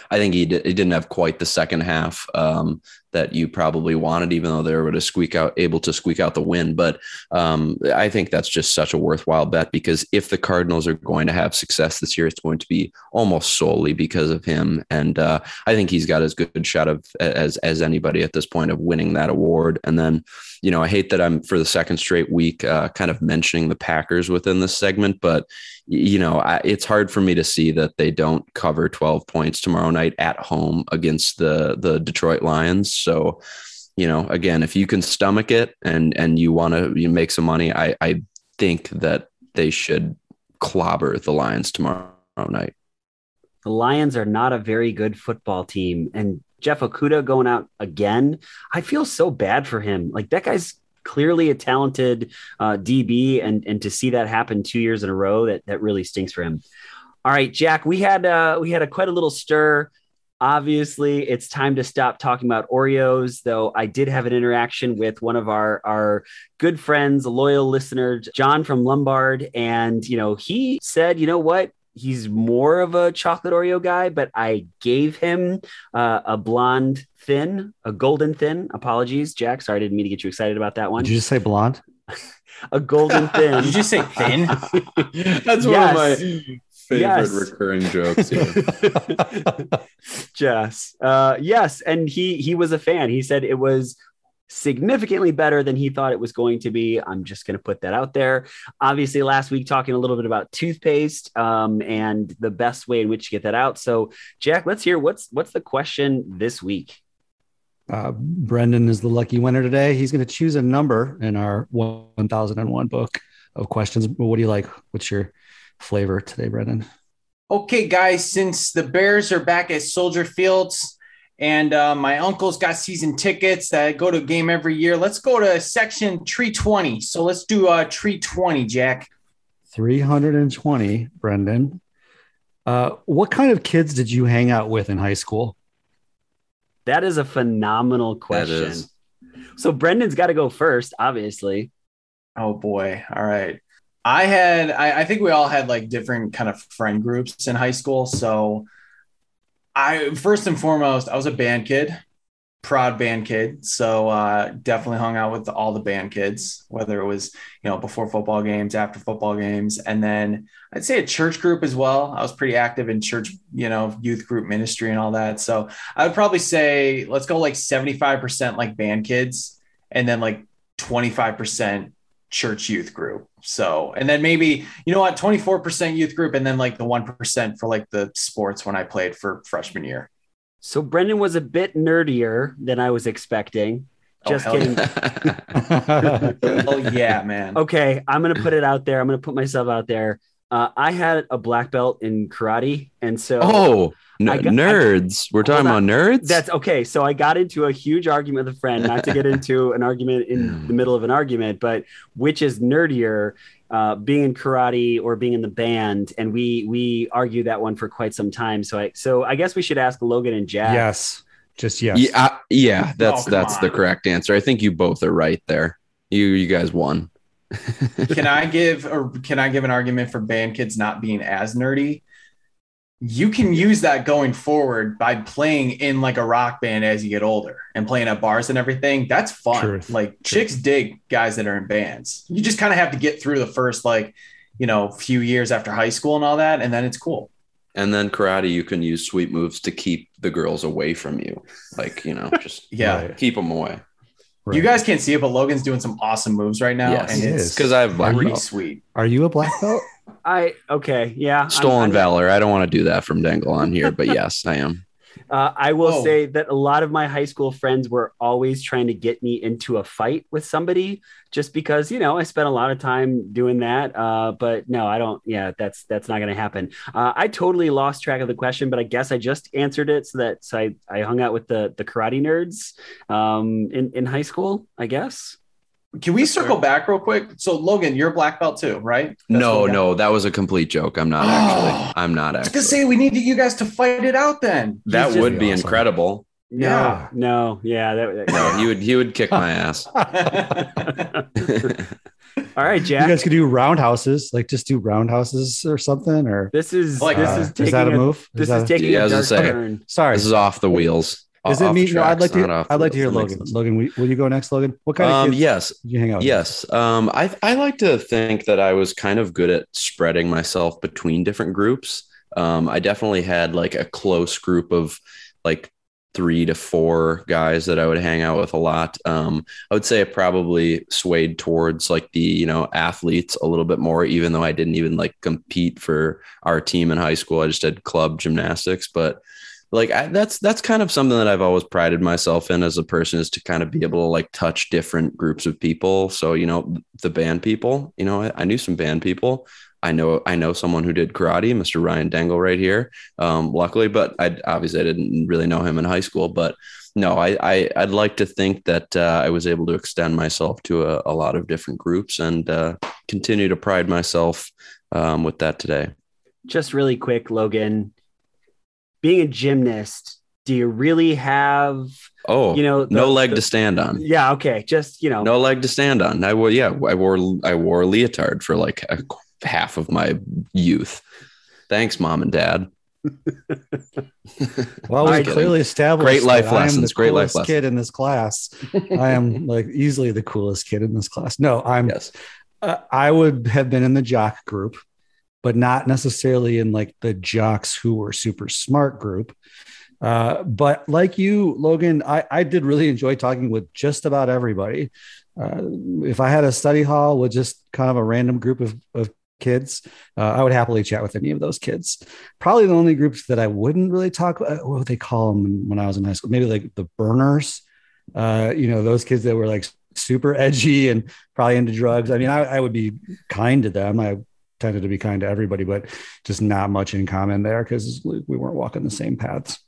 I think he, did, he didn't have quite the second half um, that you probably wanted, even though they were to squeak out, able to squeak out the win. But um, I think that's just such a worthwhile bet because if the Cardinals are going to have success this year, it's going to be almost solely because of him. And uh, I think he's got as good shot of as as anybody at this point of winning that award. And then, you know, I hate that I'm for the second straight week uh, kind of mentioning the Packers within this segment, but you know, I, it's hard for me to see that they don't cover 12 points tomorrow night at home against the the Detroit Lions. So, you know, again, if you can stomach it and and you want to you make some money, I I think that they should clobber the Lions tomorrow night. The Lions are not a very good football team, and Jeff Okudah going out again. I feel so bad for him. Like that guy's clearly a talented uh, DB, and and to see that happen two years in a row, that that really stinks for him. All right, Jack, we had uh, we had a quite a little stir. Obviously, it's time to stop talking about Oreos. Though I did have an interaction with one of our our good friends, a loyal listener, John from Lombard, and you know he said, you know what, he's more of a chocolate Oreo guy, but I gave him uh, a blonde thin, a golden thin. Apologies, Jack. Sorry, I didn't mean to get you excited about that one. Did you just say blonde? *laughs* a golden thin. *laughs* Did you just say thin? *laughs* That's one of my favorite Yes. recurring jokes. Yeah. *laughs* Jess. Uh, yes, and he he was a fan. He said it was significantly better than he thought it was going to be. I'm just going to put that out there. Obviously, last week talking a little bit about toothpaste um, and the best way in which to get that out. So, Jack, let's hear what's what's the question this week. Uh, Brendan is the lucky winner today. He's going to choose a number in our 1001 book of questions. What do you like? What's your flavor today, Brendan? Okay, guys, since the Bears are back at Soldier Fields and uh, my uncle's got season tickets that I go to a game every year, let's go to section 320. So let's do uh, 320, Jack. 320, Brendan. Uh, what kind of kids did you hang out with in high school? That is a phenomenal question. So Brendan's got to go first, obviously. Oh boy. All right. I had, I, I think we all had like different kind of friend groups in high school. So I, first and foremost, I was a band kid, proud band kid. So uh, definitely hung out with all the band kids, whether it was, you know, before football games, after football games. And then I'd say a church group as well. I was pretty active in church, you know, youth group ministry and all that. So I would probably say, let's go like 75% like band kids and then like 25% church youth group. So, and then maybe, you know what, 24% youth group and then like the 1% for like the sports when I played for freshman year. So Brendan was a bit nerdier than I was expecting. Oh, Just kidding. *laughs* *laughs* Oh yeah, man. Okay, I'm gonna put it out there. I'm gonna put myself out there. Uh, I had a black belt in karate, and so oh, n- I got- nerds. We're talking about nerds. that's okay. So I got into a huge argument with a friend, not to get *laughs* into an argument in the middle of an argument, but which is nerdier, uh, being in karate or being in the band, and we we argue that one for quite some time. So I so I guess we should ask Logan and Jack. Yes. Just yes. Yeah, I- yeah, that's Oh, come that's the correct answer. I think you both are right there. You you guys won. Can I give or can I give an argument for band kids not being as nerdy? You can use that going forward by playing in like a rock band as you get older and playing at bars and everything. That's fun. Truth. Like chicks dig guys that are in bands. You just kind of have to get through the first like, you know, few years after high school and all that, and then it's cool. And then karate, you can use sweet moves to keep the girls away from you. Like, you know, just *laughs* Yeah. Keep them away. You guys can't see it, but Logan's doing some awesome moves right now. Yes. and He it's. Because I have black pretty belt. sweet. Are you a black belt? *laughs* I okay, yeah. I'm- Stolen I'm- valor. I don't want to do that from Dangle on here, but *laughs* yes, I am. Uh, I will Whoa. say that a lot of my high school friends were always trying to get me into a fight with somebody, just because you know I spent a lot of time doing that. Uh, but no, I don't. Yeah, that's that's not going to happen. Uh, I totally lost track of the question, but I guess I just answered it so that so I, I hung out with the the karate nerds um, in in high school. I guess. Can we circle back real quick? So Logan, you're a black belt too, right? That's no, what we got. no, that was a complete joke. I'm not Oh. actually. I'm not I was actually. gonna say we need you guys to fight it out then. that He's would be awesome. incredible. No, Yeah. no, yeah. That, No, he would. He would kick my ass. *laughs* *laughs* All right, You guys could do roundhouses, like just do roundhouses or something, or this is Like this uh, is taking that a a, move? This that is a- taking Yeah, I a dark gonna say. turn. Sorry, This is off the wheels. Is it me? No, I'd like to. off I'd like to hear Logan. Logan, will, will you go next, Logan? What kind of Um, kids yes, you hang out? with? yes. Um, I I like to think that I was kind of good at spreading myself between different groups. Um, I definitely had like a close group of like three to four guys that I would hang out with a lot. Um, I would say I probably swayed towards like the you know athletes a little bit more, even though I didn't even like compete for our team in high school. I just did club gymnastics, but like I, that's that's kind of something that I've always prided myself in as a person is to kind of be able to like touch different groups of people. So you know the band people, you know I, I knew some band people. I know I know someone who did karate, Mr. Ryan Dangle, right here. Um, luckily, but I obviously I didn't really know him in high school. But no, I, I I'd like to think that uh, I was able to extend myself to a, a lot of different groups and uh, continue to pride myself um, with that today. Just really quick, Logan. Being a gymnast, do you really have Oh, you know the- no leg the- to stand on. Yeah, okay. Just you know, no leg to stand on. I wore, yeah, I wore, I wore a leotard for like a, half of my youth. Thanks, mom and dad. *laughs* Well, *laughs* I'm we clearly established Great life that I am lessons, the great life lessons. kid in this class. *laughs* I am like easily the coolest kid in this class. No, I'm. Yes. Uh, I would have been in the jock group, but not necessarily in like the jocks who were super smart group. Uh, but like you, Logan, I, I did really enjoy talking with just about everybody. Uh, if I had a study hall with just kind of a random group of, of kids, uh, I would happily chat with any of those kids. Probably the only groups that I wouldn't really talk. Uh, what would they call them when I was in high school? Maybe like the burners. Uh, you know, those kids that were like super edgy and probably into drugs. I mean, I, I would be kind to them. I tended to be kind to everybody, but just not much in common there because we weren't walking the same paths.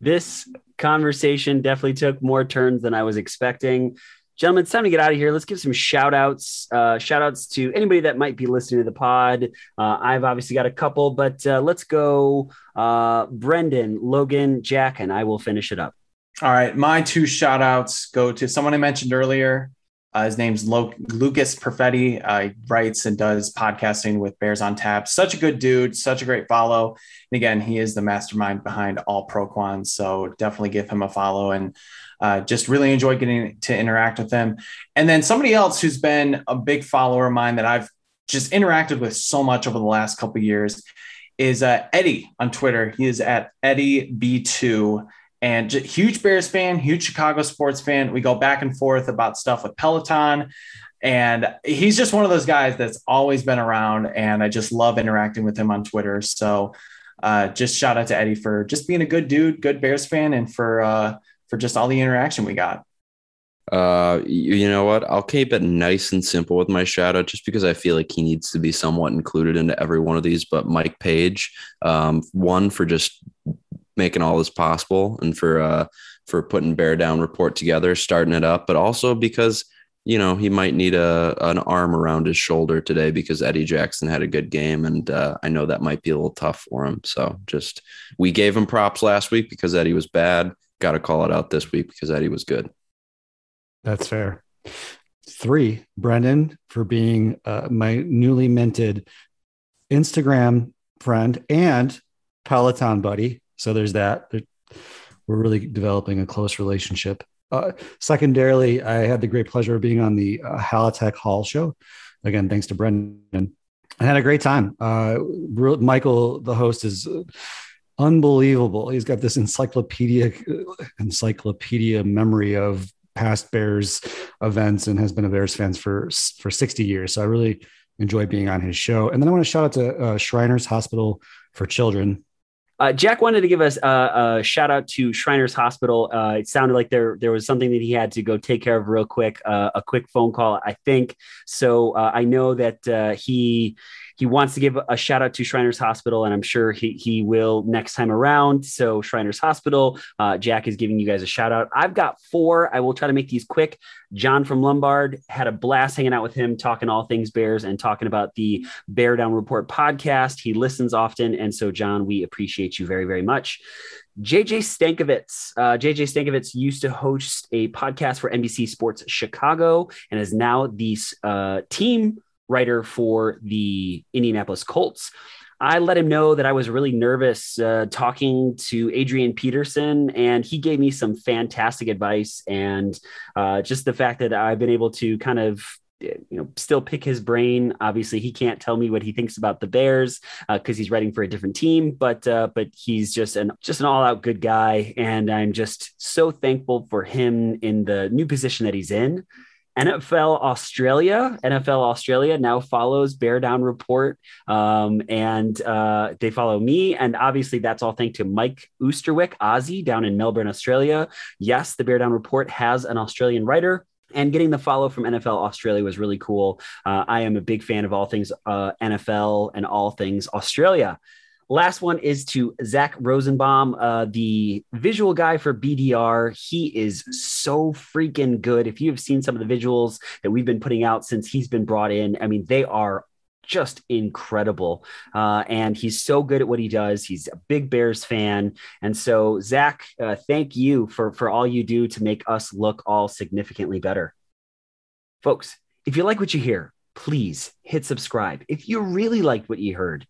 this conversation definitely took more turns than I was expecting. Gentlemen, it's time to get out of here. Let's give some shout outs. Uh, shout outs to anybody that might be listening to the pod. Uh, I've obviously got a couple, but uh, let's go uh, Brendan, Logan, Jack, and I will finish it up. All right, my two shout outs go to someone I mentioned earlier. Uh, his name's Lo- Lucas Perfetti. Uh, he writes and does podcasting with Bears on Tap. Such a good dude, such a great follow. And again, he is the mastermind behind all Proquans. So definitely give him a follow and uh, just really enjoy getting to interact with him. And then somebody else who's been a big follower of mine that I've just interacted with so much over the last couple years is uh, Eddie on Twitter. He is at Eddie B2 and huge Bears fan, huge Chicago sports fan. We go back and forth about stuff with Peloton. And he's just one of those guys that's always been around. And I just love interacting with him on Twitter. So uh, just shout out to Eddie for just being a good dude, good Bears fan, and for uh, for just all the interaction we got. Uh, you, know what? I'll keep it nice and simple with my shout out just because I feel like he needs to be somewhat included into every one of these. But Mike Page, um, one for just making all this possible and for uh for putting Bear Down Report together, starting it up, but also because you know he might need a an arm around his shoulder today because Eddie Jackson had a good game, and uh, I know that might be a little tough for him. So just we gave him props last week because Eddie was bad. Got to call it out this week because Eddie was good. That's fair. Three, Brendan, for being uh, my newly minted Instagram friend and Peloton buddy. So there's that. We're really developing a close relationship. Uh, secondarily, I had the great pleasure of being on the uh, Halitech Hall show. Again, thanks to Brendan. I had a great time. Uh, Michael, the host, is unbelievable. He's got this encyclopedia encyclopedia memory of past Bears events and has been a Bears fan for for 60 years. So I really enjoy being on his show. And then I want to shout out to uh, Shriners Hospital for Children. Uh, Jack wanted to give us a, a shout out to Shriners Hospital. Uh, it sounded like there there was something that he had to go take care of real quick, uh, a quick phone call, I think. So uh, I know that uh, he he wants to give a shout out to Shriners Hospital, and I'm sure he, he will next time around. So, Shriners Hospital, uh, Jack is giving you guys a shout out. I've got four. I will try to make these quick. John from Lombard had a blast hanging out with him, talking all things Bears and talking about the Bear Down Report podcast. He listens often. And so, John, we appreciate you very, very much. JJ Stankevitz. Uh, JJ Stankevitz used to host a podcast for NBC Sports Chicago and is now the uh, team writer for the Indianapolis Colts. I let him know that I was really nervous uh, talking to Adrian Peterson, and he gave me some fantastic advice. And uh, just the fact that I've been able to kind of you know still pick his brain obviously he can't tell me what he thinks about the bears because uh, he's writing for a different team but uh, but he's just an just an all-out good guy and i'm just so thankful for him in the new position that he's in NFL Australia, NFL Australia now follows Bear Down Report, um, and uh, they follow me. And obviously, that's all thanks to Mike Oosterwick, Aussie, down in Melbourne, Australia. Yes, the Bear Down Report has an Australian writer. And getting the follow from NFL Australia was really cool. Uh, I am a big fan of all things uh, NFL and all things Australia. Last one is to Zach Rosenbaum, uh, the visual guy for BDR. He is so freaking good. If you have seen some of the visuals that we've been putting out since he's been brought in, I mean, they are just incredible. Uh, and he's so good at what he does. He's a big Bears fan. And so, Zach, uh, thank you for, for all you do to make us look all significantly better. Folks, if you like what you hear, please hit subscribe. If you really liked what you heard,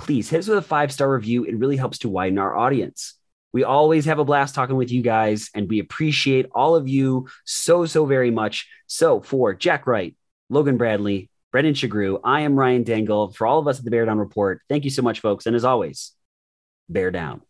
please hit us with a five star review. It really helps to widen our audience. We always have a blast talking with you guys, and we appreciate all of you so, so very much. So, for Jack Wright, Logan Bradley, Brendan Shagrew, I am Ryan Dangle. For all of us at the Bear Down Report, thank you so much, folks. And as always, bear down.